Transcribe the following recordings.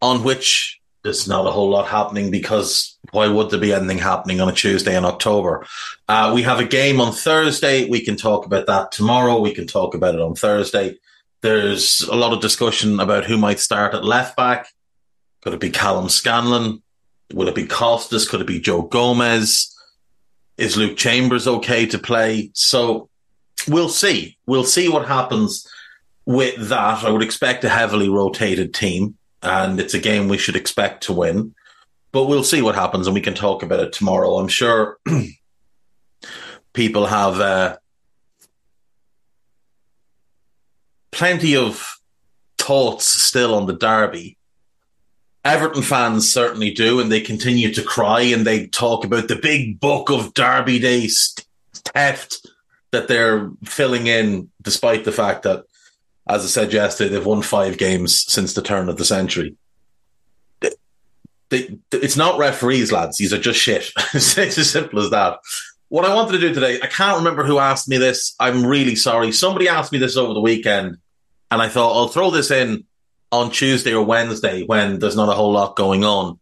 on which there's not a whole lot happening because why would there be anything happening on a Tuesday in October? Uh, we have a game on Thursday. We can talk about that tomorrow. We can talk about it on Thursday. There's a lot of discussion about who might start at left back. Could it be Calum Scanlon? Will it be Costas? Could it be Joe Gomez? Is Luke Chambers okay to play? So we'll see. We'll see what happens with that. I would expect a heavily rotated team, and it's a game we should expect to win. But we'll see what happens, and we can talk about it tomorrow. I'm sure people have uh, plenty of thoughts still on the derby. Everton fans certainly do, and they continue to cry and they talk about the big book of Derby Day theft that they're filling in, despite the fact that, as I said yesterday, they've won five games since the turn of the century. They, they, it's not referees, lads. These are just shit. it's as simple as that. What I wanted to do today, I can't remember who asked me this. I'm really sorry. Somebody asked me this over the weekend, and I thought I'll throw this in on Tuesday or Wednesday when there's not a whole lot going on.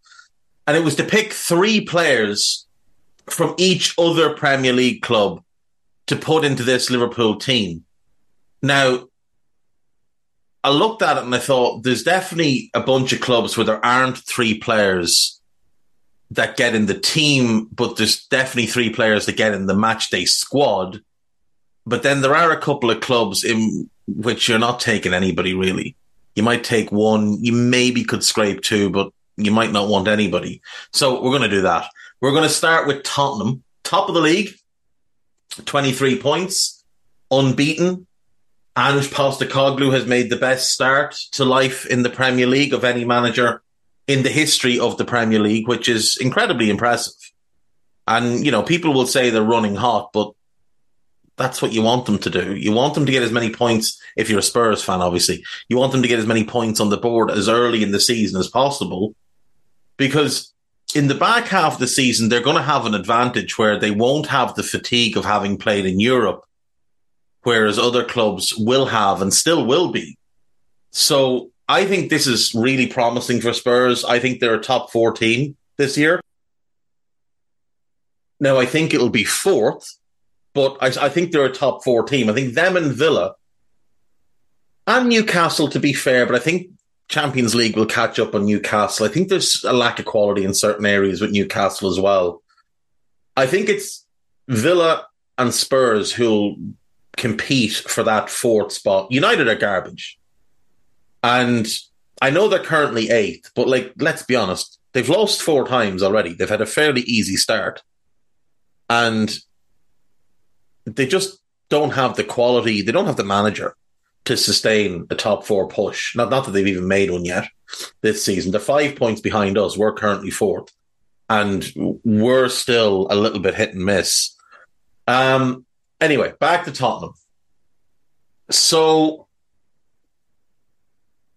And it was to pick three players from each other Premier League club to put into this Liverpool team. Now, I looked at it and I thought there's definitely a bunch of clubs where there aren't three players that get in the team, but there's definitely three players that get in the match day squad. But then there are a couple of clubs in which you're not taking anybody really. You might take one, you maybe could scrape two, but you might not want anybody. So we're going to do that. We're going to start with Tottenham, top of the league, 23 points, unbeaten. Ange Postecoglou has made the best start to life in the Premier League of any manager in the history of the Premier League, which is incredibly impressive. And, you know, people will say they're running hot, but that's what you want them to do. You want them to get as many points, if you're a Spurs fan, obviously, you want them to get as many points on the board as early in the season as possible. Because in the back half of the season, they're going to have an advantage where they won't have the fatigue of having played in Europe, whereas other clubs will have and still will be. So I think this is really promising for Spurs. I think they're a top four team this year. Now, I think it'll be fourth, but I, I think they're a top four team. I think them and Villa and Newcastle, to be fair, but I think Champions League will catch up on Newcastle. I think there's a lack of quality in certain areas with Newcastle as well. I think it's Villa and Spurs who'll compete for that fourth spot. United are garbage. And I know they're currently eighth, but like, let's be honest, they've lost four times already. They've had a fairly easy start. And they just don't have the quality, they don't have the manager to sustain a top four push. Not, not that they've even made one yet this season. They're five points behind us. We're currently fourth. And we're still a little bit hit and miss. Um, anyway, back to Tottenham. So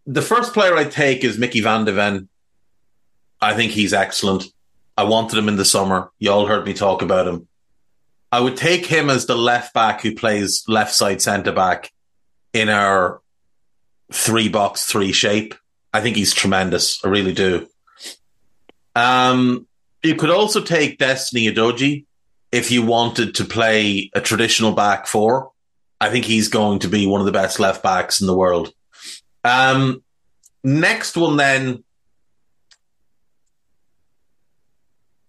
the first player I take is Micky Van de Ven. I think he's excellent. I wanted him in the summer. You all heard me talk about him. I would take him as the left back who plays left side centre back in our three box three shape. I think he's tremendous. I really do. Um, you could also take Destiny Udogie if you wanted to play a traditional back four. I think he's going to be one of the best left backs in the world. Um, next one then,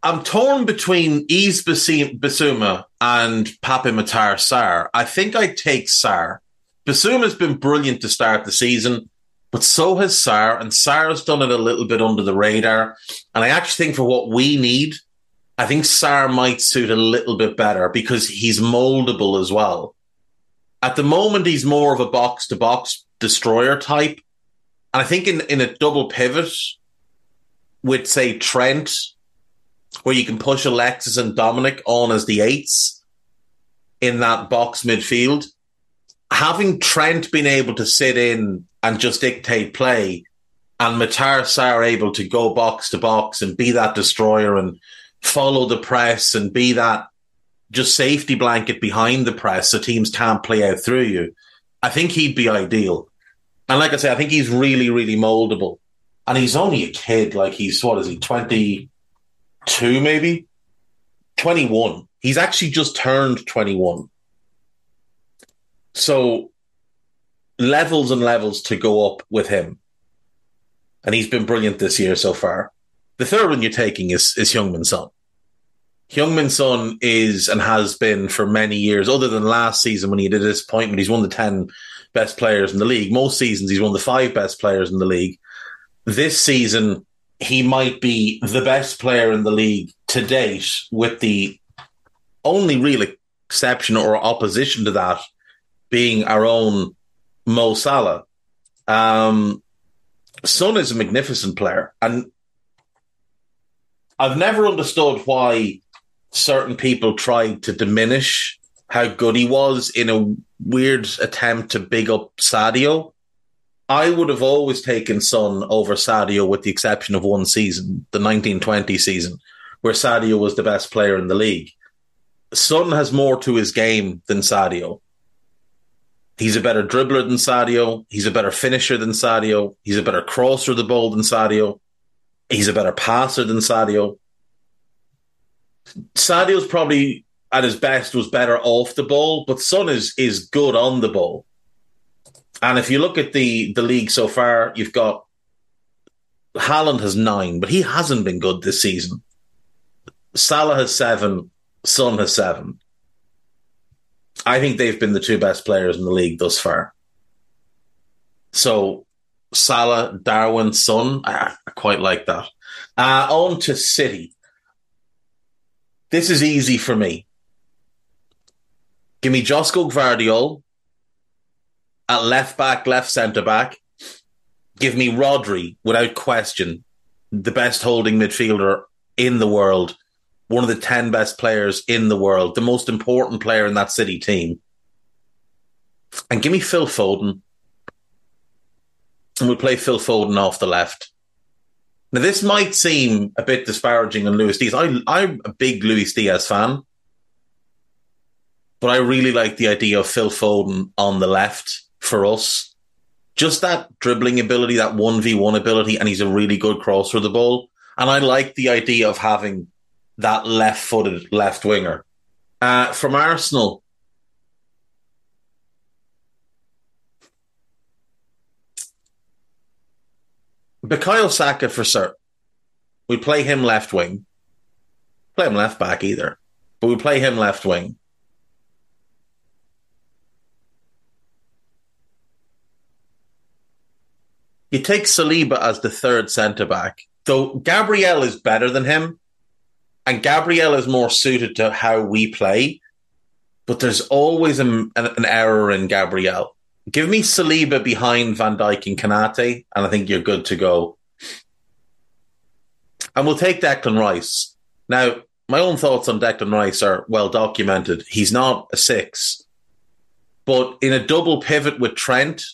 I'm torn between Yves Bissouma and Pape Matar Sarr. I think I'd take Sarr. Bissouma's been brilliant to start the season, but so has Sarr, and Sarr's done it a little bit under the radar. And I actually think for what we need, I think Sarr might suit a little bit better because he's moldable as well. At the moment, he's more of a box to box destroyer type. And I think in, in a double pivot with, say, Trent where you can push Alexis and Dominic on as the eights in that box midfield. Having Trent been able to sit in and just dictate play, and Matar Sarr able to go box to box and be that destroyer and follow the press and be that just safety blanket behind the press so teams can't play out through you. I think he'd be ideal. And like I say, I think he's really, really moldable. And he's only a kid, like he's what is he, 22 maybe 21. He's actually just turned 21. So levels and levels to go up with him. And he's been brilliant this year so far. The third one you're taking is, is Heung-min Son. Heung-min Son is and has been for many years, other than last season when he did a disappointment, he's one of the 10 best players in the league. Most seasons, he's one of the five best players in the league. This season, he might be the best player in the league to date, with the only real exception or opposition to that being our own Mo Salah. Um, Son is a magnificent player, and I've never understood why certain people tried to diminish how good he was in a weird attempt to big up Sadio. I would have always taken Son over Sadio with the exception of one season, the 1920 season, where Sadio was the best player in the league. Son has more to his game than Sadio. He's a better dribbler than Sadio. He's a better finisher than Sadio. He's a better crosser of the ball than Sadio. He's a better passer than Sadio. Sadio's probably at his best was better off the ball, but Son is is good on the ball. And if you look at the the league so far, you've got Haaland has nine, but he hasn't been good this season. Salah has seven, Son has seven. I think they've been the two best players in the league thus far. So Salah, Darwin, Son, I, I quite like that. Uh, on to City. This is easy for me. Give me Josko Gvardiol at left back, left centre back. Give me Rodri without question, the best holding midfielder in the world, one of the 10 best players in the world, the most important player in that City team. And give me Phil Foden. And we'll play Phil Foden off the left. Now, this might seem a bit disparaging on Luis Diaz. I, I'm a big Luis Diaz fan, but I really like the idea of Phil Foden on the left for us. Just that dribbling ability, that 1v1 ability, and he's a really good crosser of the ball. And I like the idea of having that left footed left winger. Uh, from Arsenal, Bukayo Saka for certain. We play him left wing. Play him left back either, but we play him left wing. You take Saliba as the third centre back, though Gabriel is better than him, and Gabriel is more suited to how we play. But there's always a, an, an error in Gabriel. Give me Saliba behind Van Dijk and Konate, and I think you're good to go. And we'll take Declan Rice. Now, my own thoughts on Declan Rice are well documented. He's not a six, but in a double pivot with Trent,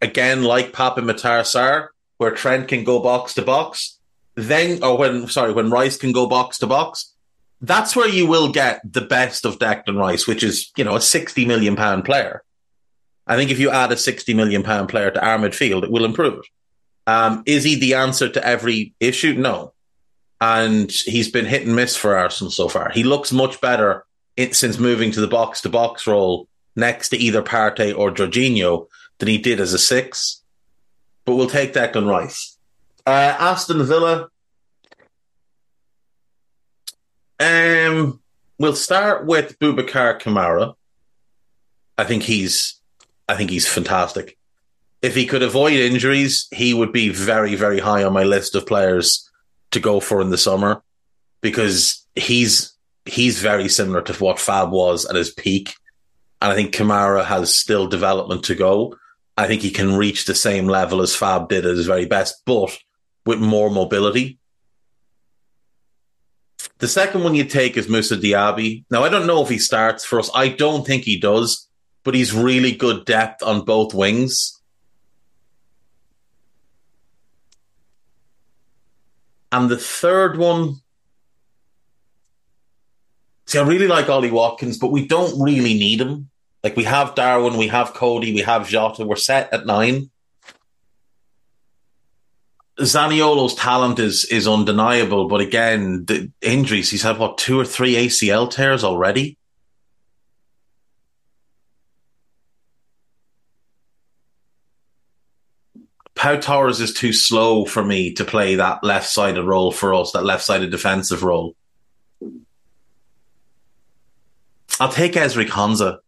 again, like Pape Matar Sarr, where Trent can go box to box, then, or when, sorry, when Rice can go box to box, that's where you will get the best of Declan Rice, which is, you know, a 60 million pound player. I think if you add a 60 million pound player to our midfield, it will improve it. Um, is he the answer to every issue? No. And he's been hit and miss for Arsenal so far. He looks much better since moving to the box to box role next to either Partey or Jorginho than he did as a six. But we'll take Declan Rice. Uh, Aston Villa. Um, we'll start with Boubacar Kamara. I think he's, I think he's fantastic. If he could avoid injuries, he would be very, very high on my list of players to go for in the summer because he's he's very similar to what Fab was at his peak. And I think Kamara has still development to go. I think he can reach the same level as Fab did at his very best, but with more mobility. The second one you take is Moussa Diaby. Now, I don't know if he starts for us. I don't think he does, but he's really good depth on both wings. And the third one, see, I really like Ollie Watkins, but we don't really need him. Like we have Darwin, we have Cody, we have Jota. We're set at nine. Zaniolo's talent is is undeniable, but again, the injuries. He's had what two or three ACL tears already. Pau Torres is too slow for me to play that left sided role for us, that left sided defensive role. I'll take Ezri Konsa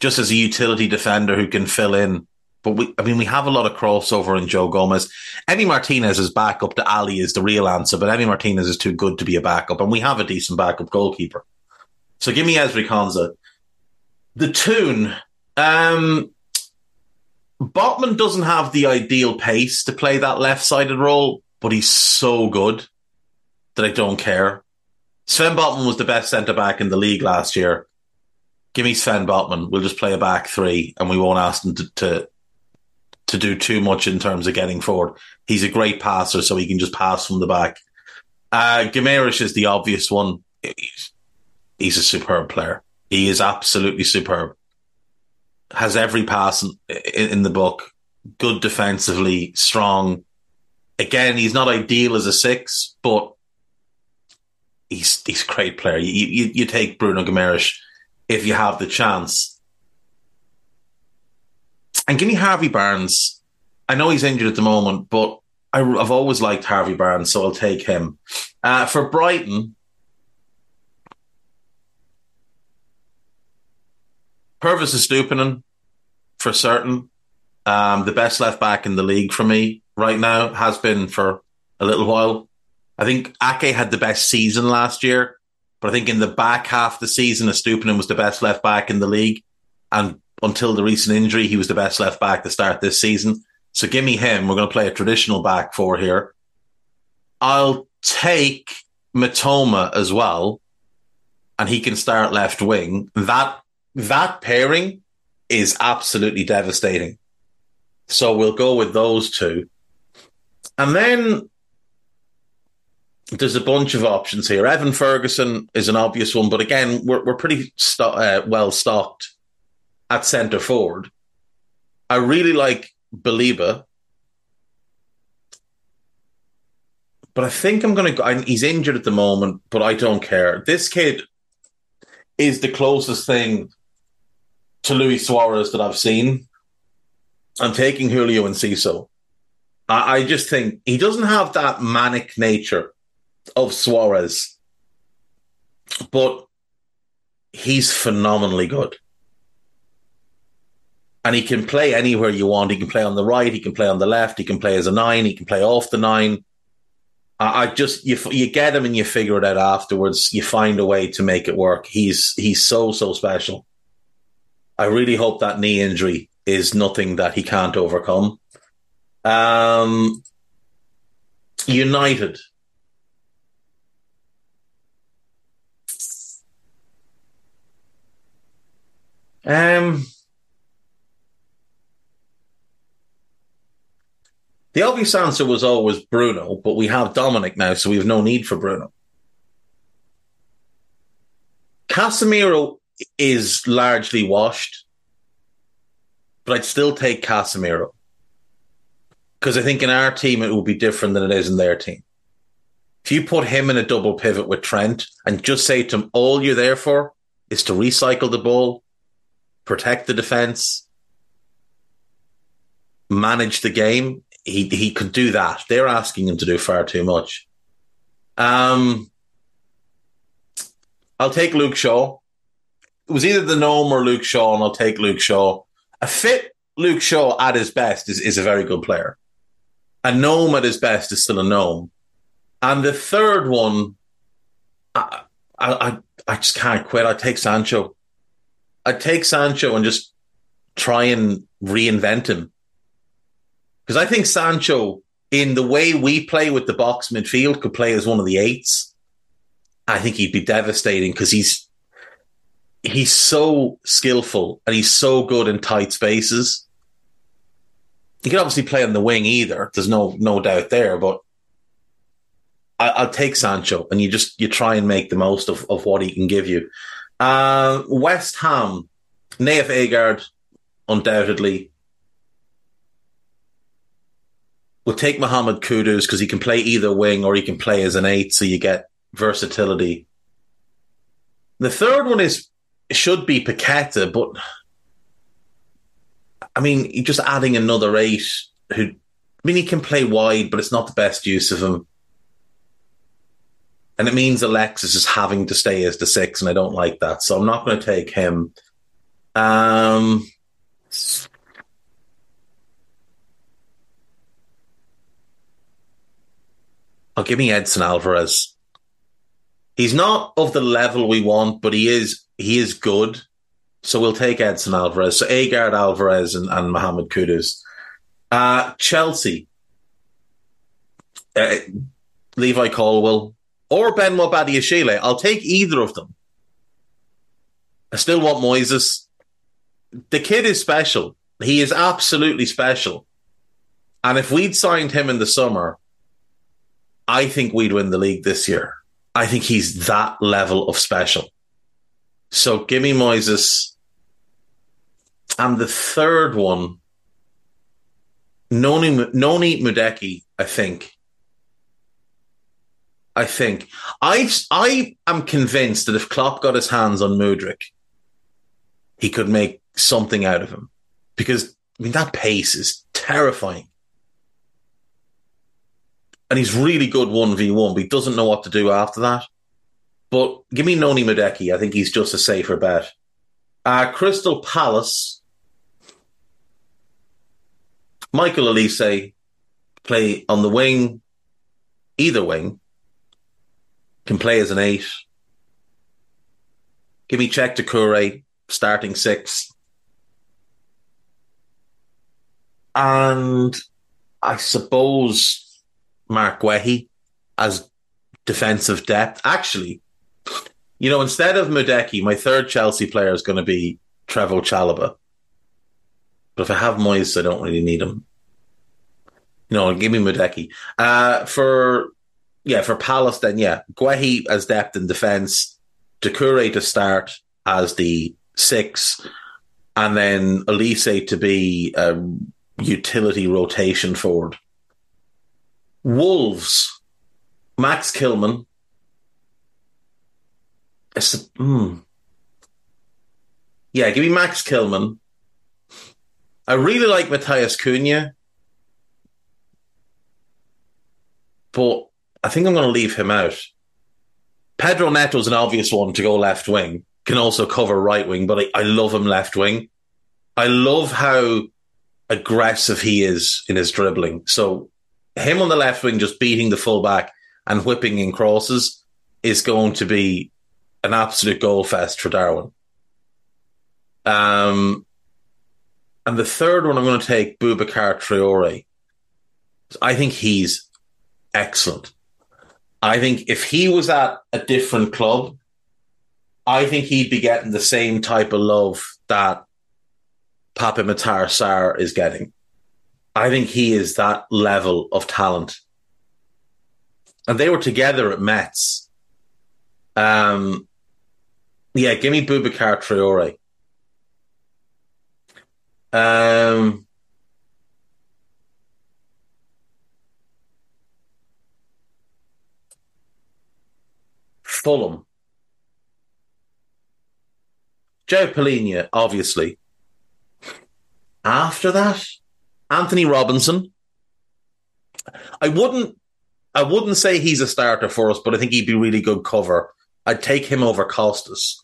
just as a utility defender who can fill in. But we, I mean, we have a lot of crossover in Joe Gomez. Emi Martinez is backup to Ali is the real answer, but Emi Martinez is too good to be a backup, and we have a decent backup goalkeeper. So give me Ezri Konsa. The Toon, um, Botman doesn't have the ideal pace to play that left sided role, but he's so good that I don't care. Sven Botman was the best centre back in the league last year. Give me Sven Botman. We'll just play a back three and we won't ask him to, to, to do too much in terms of getting forward. He's a great passer, so he can just pass from the back. Uh, Guimaraes is the obvious one. He's, he's a superb player. He is absolutely superb has every pass in, in, the book. Good defensively, strong. Again, he's not ideal as a six, but he's he's a great player. You you, you take Bruno Guimaraes if you have the chance, and give me Harvey Barnes. I know he's injured at the moment, but I, have always liked Harvey Barnes, so I'll take him. Uh, for Brighton, Pervis Estupiñán, for certain. Um, the best left back in the league for me right now has been for a little while. I think Ake had the best season last year, but I think in the back half of the season, Estupiñán was the best left back in the league. And until the recent injury, he was the best left back to start this season. So give me him. We're going to play a traditional back four here. I'll take Mitoma as well, and he can start left wing. That that pairing is absolutely devastating. So we'll go with those two. And then there's a bunch of options here. Evan Ferguson is an obvious one, but again, we're, we're pretty sto- uh, well stocked at centre forward. I really like Baleba, but I think I'm going to go. He's injured at the moment, but I don't care. This kid is the closest thing to Luis Suarez that I've seen. I'm taking Julio Enciso. I, I just think he doesn't have that manic nature of Suarez, but he's phenomenally good. And he can play anywhere you want. He can play on the right. He can play on the left. He can play as a nine. He can play off the nine. I just you you get him and you figure it out afterwards. You find a way to make it work. He's he's so so special. I really hope that knee injury is nothing that he can't overcome. Um, United. Um, the obvious answer was always Bruno, but we have Dominic now, so we have no need for Bruno. Casemiro is largely washed, but I'd still take Casemiro because I think in our team it will be different than it is in their team. If you put him in a double pivot with Trent and just say to him, all you're there for is to recycle the ball, protect the defense, manage the game, he he could do that. They're asking him to do far too much. Um, I'll take Luke Shaw. It was either the gnome or Luke Shaw, and I'll take Luke Shaw. A fit Luke Shaw at his best is, is a very good player. A gnome at his best is still a gnome. And the third one, I, I, I just can't quit. I take Sancho. I take Sancho and just try and reinvent him. Because I think Sancho, in the way we play with the box midfield, could play as one of the eights. I think he'd be devastating because he's he's so skillful and he's so good in tight spaces. He can obviously play on the wing either. There's no no doubt there, but I, will take Sancho, and you just you try and make the most of, of what he can give you. Uh, West Ham, Nayef Aguerd, undoubtedly. We'll take Mohamed Kudus because he can play either wing or he can play as an eight, so you get versatility. The third one is should be Paqueta, but I mean, just adding another eight who I mean he can play wide, but it's not the best use of him. And it means Alexis is having to stay as the six, and I don't like that. So I'm not going to take him. Um, I'll give me Edson Alvarez. He's not of the level we want, but he is he is good. So we'll take Edson Alvarez. So Aguerd Alvarez and, and Mohamed Kudus. Uh, Chelsea. Uh, Levi Colwill or Benoit Badiashile. I'll take either of them. I still want Moises. The kid is special. He is absolutely special. And if we'd signed him in the summer, I think we'd win the league this year. I think he's that level of special. So give me Moises. And the third one, Noni, Noni Madueke, I think. I think I I am convinced that if Klopp got his hands on Mudryk, he could make something out of him. Because I mean that pace is terrifying. And he's really good 1v1, but he doesn't know what to do after that. But give me Noni Madueke. I think he's just a safer bet. Uh, Crystal Palace. Michael Olise play on the wing, either wing can play as an eight. Give me check to Doucouré, starting six. And I suppose Mark Guehi as defensive depth. Actually, you know, instead of Madueke, my third Chelsea player is going to be Trevoh Chalobah. But if I have Moises, I don't really need him. You know, give me Madueke. Uh, for yeah, for Palace, then yeah, Guehi as depth in defence, Doucouré to start as the six, and then Olise to be a utility rotation forward. Wolves, Max Kilman. It's, mm. Yeah, give me Max Kilman. I really like Matheus Cunha, but I think I'm going to leave him out. Pedro Neto's an obvious one to go left wing, can also cover right wing, but I, I love him left wing. I love how aggressive he is in his dribbling. So him on the left wing, just beating the fullback and whipping in crosses is going to be an absolute goal fest for Darwin. Um, and the third one I'm going to take Boubacar Traore. I think he's excellent. I think if he was at a different club, I think he'd be getting the same type of love that Pape Matar Sarr is getting. I think he is that level of talent. And they were together at Metz. Um, yeah, give me Boubacar Traore. Um, Fulham. Joe Palhinha, obviously. After that, Antonee Robinson. I wouldn't I wouldn't say he's a starter for us, but I think he'd be really good cover I'd take him over Costas.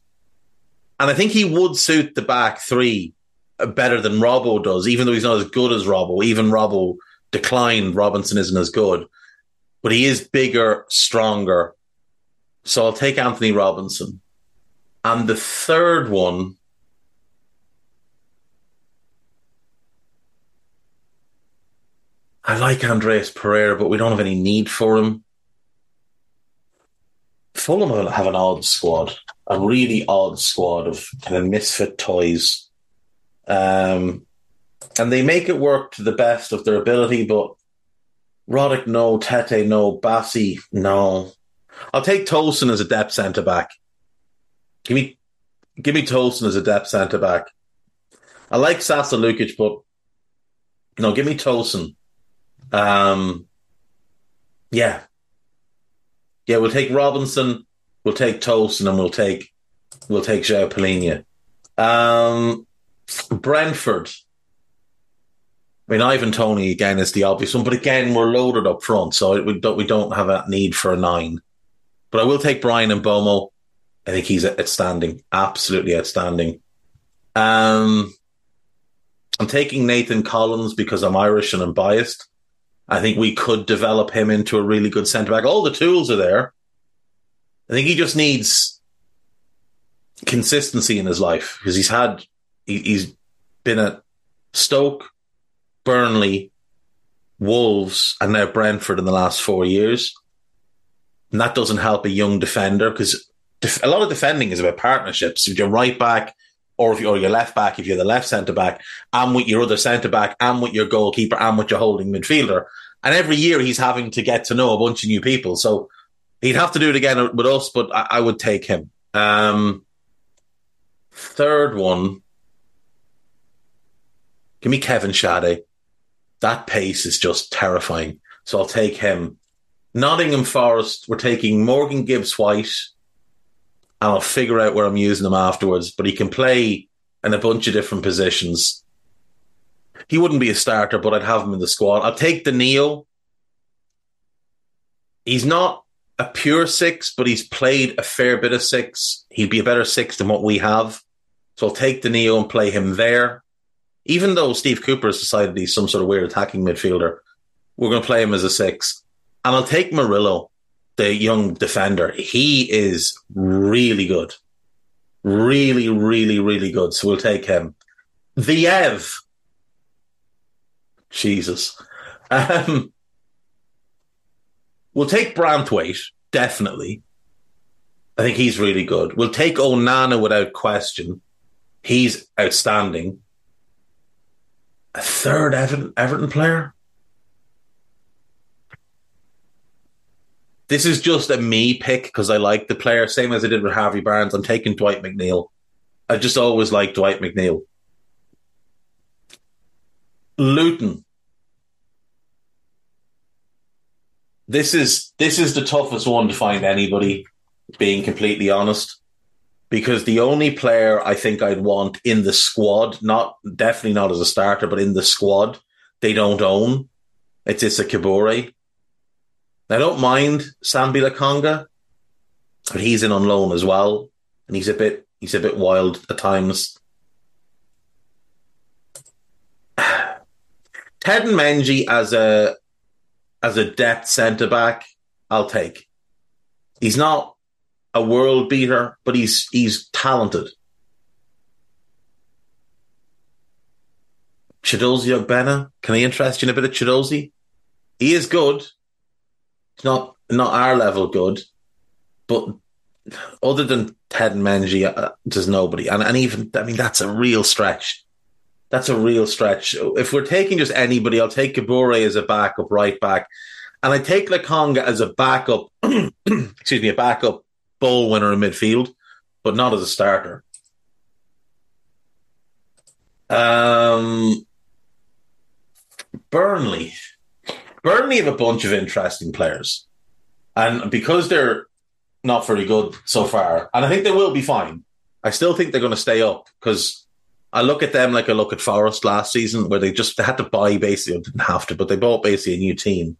And I think he would suit the back three better than Robbo does, even though he's not as good as Robbo. Even Robbo declined. Robinson isn't as good, but he is bigger, stronger. So I'll take Antonee Robinson. And the third one, I like Andreas Pereira, but we don't have any need for him. Fulham have an odd squad, a really odd squad of kind of misfit toys. Um, and they make it work to the best of their ability, but Roddick, no. Tete, no. Bassi, no. I'll take Tosin as a depth centre back. Give me, give me Tosin as a depth centre back. I like Sasa Lukic, but no, give me Tosin. Um, yeah, yeah. We'll take Robinson. We'll take Tosin and we'll take we'll take João Palhinha. Um, Brentford. I mean, Ivan Toney again is the obvious one, but again, we're loaded up front, so we don't we don't have that need for a nine. But I will take Bryan and Mbeumo. I think he's outstanding, absolutely outstanding. Um, I'm taking Nathan Collins because I'm Irish and I'm biased. I think we could develop him into a really good centre back. All the tools are there. I think he just needs consistency in his life because he's had he, has been at Stoke, Burnley, Wolves, and now Brentford in the last four years. And that doesn't help a young defender because def- a lot of defending is about partnerships. If you're right back, or if you're your left back, if you're the left centre back, and with your other centre back, and with your goalkeeper, and with your holding midfielder. And every year he's having to get to know a bunch of new people. So he'd have to do it again with us, but I, I would take him. Um, third one, give me Kevin Schade. That pace is just terrifying. So I'll take him. Nottingham Forest, we're taking Morgan Gibbs White, and I'll figure out where I'm using him afterwards. But he can play in a bunch of different positions. He wouldn't be a starter, but I'd have him in the squad. I'll take Danilo. He's not a pure six, but he's played a fair bit of six. He'd be a better six than what we have. So I'll take Danilo and play him there. Even though Steve Cooper has decided he's some sort of weird attacking midfielder, we're going to play him as a six. And I'll take Murillo, the young defender. He is really good. Really, really, really good. So we'll take him. Viev. Jesus. Um, we'll take Branthwaite, definitely. I think he's really good. We'll take Onana without question. He's outstanding. A third Everton, Everton player? This is just a me pick because I like the player, same as I did with Harvey Barnes. I'm taking Dwight McNeil. I just always like Dwight McNeil. Luton. This is this is the toughest one to find anybody, being completely honest. Because the only player I think I'd want in the squad, not definitely not as a starter, but in the squad, they don't own. It's Issa Kabore. I don't mind Sambi Lokonga, but he's in on loan as well, and he's a bit he's a bit wild at times. Ted and Menji as a as a depth centre back, I'll take. He's not a world beater, but he's he's talented. Chiedozie Ogbene, can I interest you in a bit of Chiedozie? He is good. It's not not our level good, but other than Teden Mengi, uh, there's nobody. And and even I mean that's a real stretch. That's a real stretch. If we're taking just anybody, I'll take Kabore as a backup right back, and I take Lokonga as a backup. excuse me, a backup ball winner in midfield, but not as a starter. Um, Burnley. Burnley have a bunch of interesting players. And because they're not very good so far, and I think they will be fine, I still think they're going to stay up because I look at them like I look at Forest last season, where they just they had to buy basically, didn't have to, but they bought basically a new team.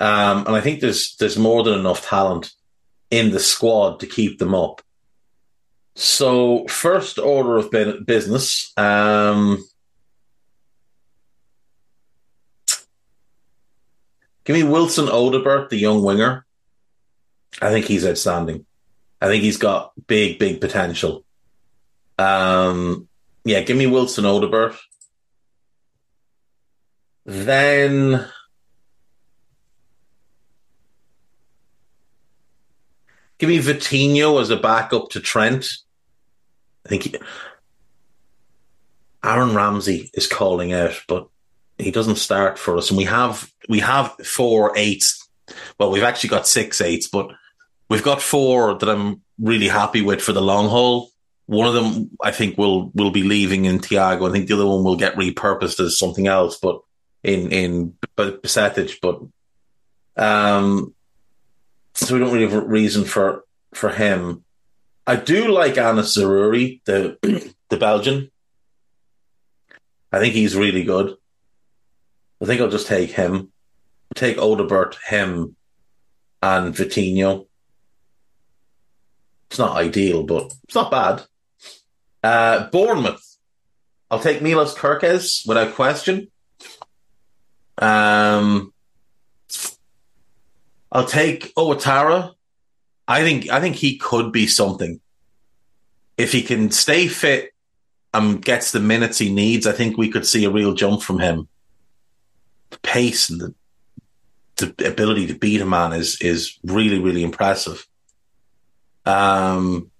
Um, and I think there's there's more than enough talent in the squad to keep them up. So, first order of business. Um, give me Wilson Odobert, the young winger. I think he's outstanding. I think he's got big, big potential. Um, yeah, give me Wilson Odobert. Then give me Vitinho as a backup to Trent. I think he, Aaron Ramsey is calling out, but he doesn't start for us. And we have we have four eights. Well, we've actually got six eights, but we've got four that I'm really happy with for the long haul. One of them I think will will be leaving in Thiago. I think the other one will get repurposed as something else, but in in Bajcetic. But um, so we don't really have a reason for for him. I do like Anass Zaroury, the the Belgian. I think he's really good. I think I'll just take him. take Odobert, him, and Vitinho. It's not ideal, but it's not bad. Uh, Bournemouth. I'll take Milos Kerkez without question. Um, I'll take Ouattara. I think I think he could be something. If he can stay fit and gets the minutes he needs, I think we could see a real jump from him. The pace and the, the ability to beat a man is is really really impressive. Um,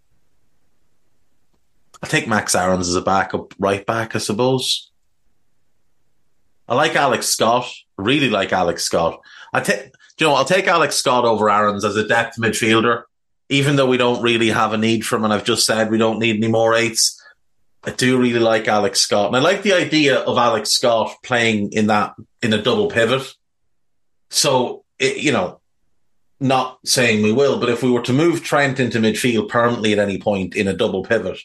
I take Max Aarons as a backup right back, I suppose. I like Alex Scott. Really like Alex Scott. I take, you know, I'll take Alex Scott over Aarons as a depth midfielder, even though we don't really have a need for him. And I've just said we don't need any more eights. I do really like Alex Scott, and I like the idea of Alex Scott playing in that in a double pivot. So it, you know, not saying we will, but if we were to move Trent into midfield permanently at any point in a double pivot,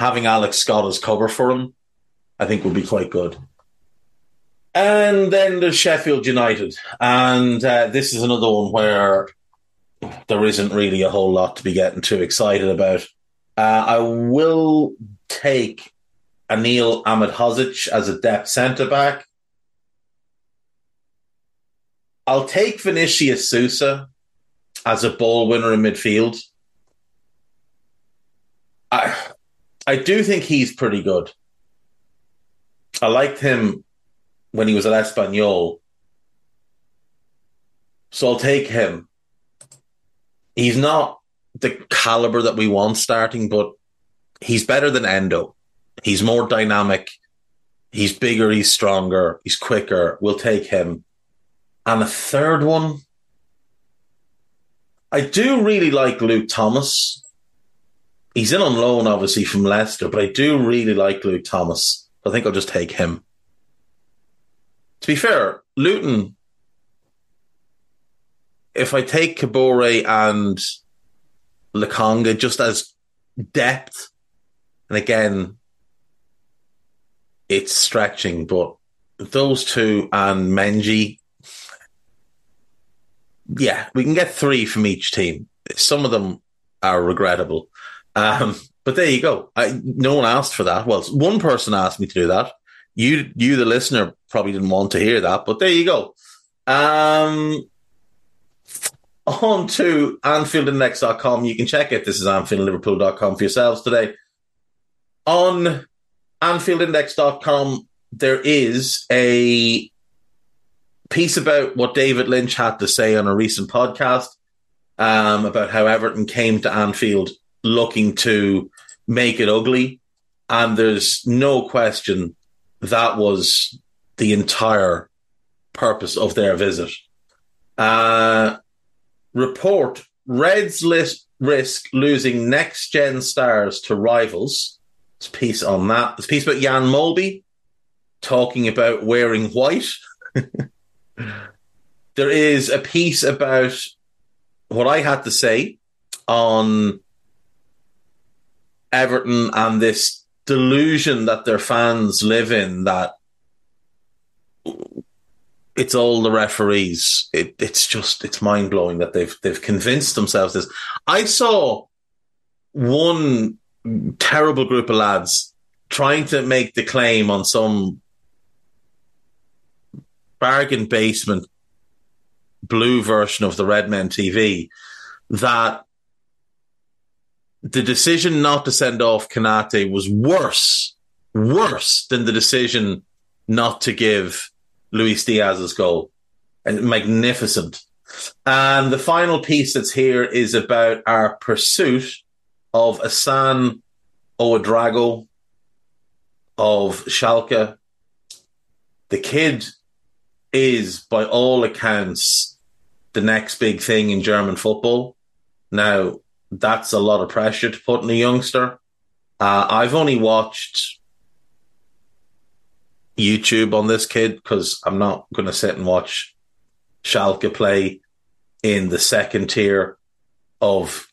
having Alex Scott as cover for him, I think would be quite good. And then there's Sheffield United. And uh, this is another one where there isn't really a whole lot to be getting too excited about. Uh, I will take Anil Ahmedhodzic as a depth centre back. I'll take Vinicius Souza as a ball winner in midfield. I I do think he's pretty good. I liked him when he was at Espanyol. So I'll take him. He's not the caliber that we want starting, but he's better than Endo. He's more dynamic. He's bigger. He's stronger. He's quicker. We'll take him. And a third one, I do really like Luke Thomas. He's in on loan, obviously, from Leicester, but I do really like Luke Thomas. I think I'll just take him. To be fair, Luton, if I take Kabore and Lokonga just as depth, and again, it's stretching, but those two and Mengi, yeah, we can get three from each team. Some of them are regrettable. Um, but there you go. I, no one asked for that. Well, one person asked me to do that. You, you, the listener, probably didn't want to hear that, but there you go. Um, on to AnfieldIndex.com. You can check it. This is AnfieldLiverpool.com for yourselves today. On AnfieldIndex.com, there is a piece about what David Lynch had to say on a recent podcast um, about how Everton came to Anfield looking to make it ugly. And there's no question that was the entire purpose of their visit. Uh, report Reds list risk losing next gen stars to rivals. A piece on that. A piece about Jan Molby talking about wearing white. there is a piece about what I had to say on Everton and this delusion that their fans live in that it's all the referees. It, it's just it's mind blowing that they've they've convinced themselves this. I saw one terrible group of lads trying to make the claim on some bargain basement blue version of the Red Men TV that the decision not to send off Konate was worse, worse than the decision not to give Luis Diaz's goal. And magnificent. And the final piece that's here is about our pursuit of Assan Ouedraogo of Schalke. The kid is, by all accounts, the next big thing in German football. Now, that's a lot of pressure to put in a youngster. Uh, I've only watched YouTube on this kid because I'm not going to sit and watch Schalke play in the second tier of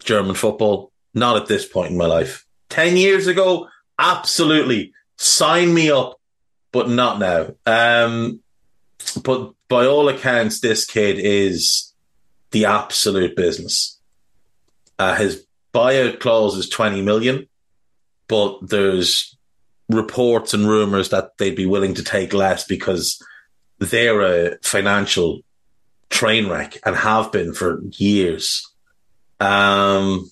German football. Not at this point in my life. 10 years ago, absolutely. Sign me up, but not now. Um, but by all accounts, this kid is the absolute business. Uh, his buyout clause is 20 million, but there's reports and rumors that they'd be willing to take less because they're a financial train wreck and have been for years. Um,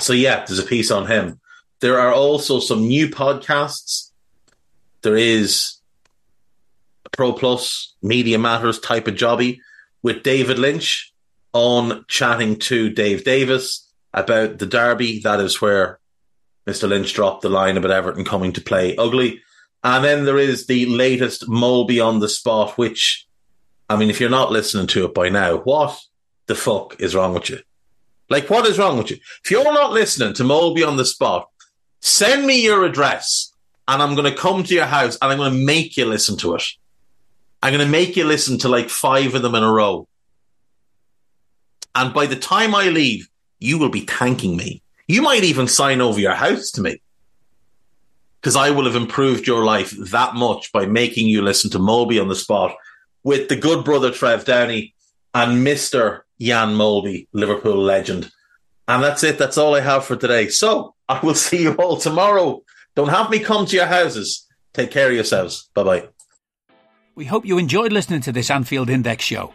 so yeah, there's a piece on him. There are also some new podcasts. There is Pro Plus Media Matters type of jobby with David Lynch on chatting to Dave Davis about the derby. That is where Mr. Lynch dropped the line about Everton coming to play ugly. And then there is the latest Molby on the spot, which, I mean, if you're not listening to it by now, what the fuck is wrong with you? Like, what is wrong with you? If you're not listening to Molby on the spot, send me your address and I'm going to come to your house and I'm going to make you listen to it. I'm going to make you listen to like five of them in a row. And by the time I leave, you will be thanking me. You might even sign over your house to me because I will have improved your life that much by making you listen to Molby on the spot with the good brother Trev Downey and Mr. Jan Molby, Liverpool legend. And that's it. That's all I have for today. So I will see you all tomorrow. Don't have me come to your houses. Take care of yourselves. Bye bye. We hope you enjoyed listening to this Anfield Index show.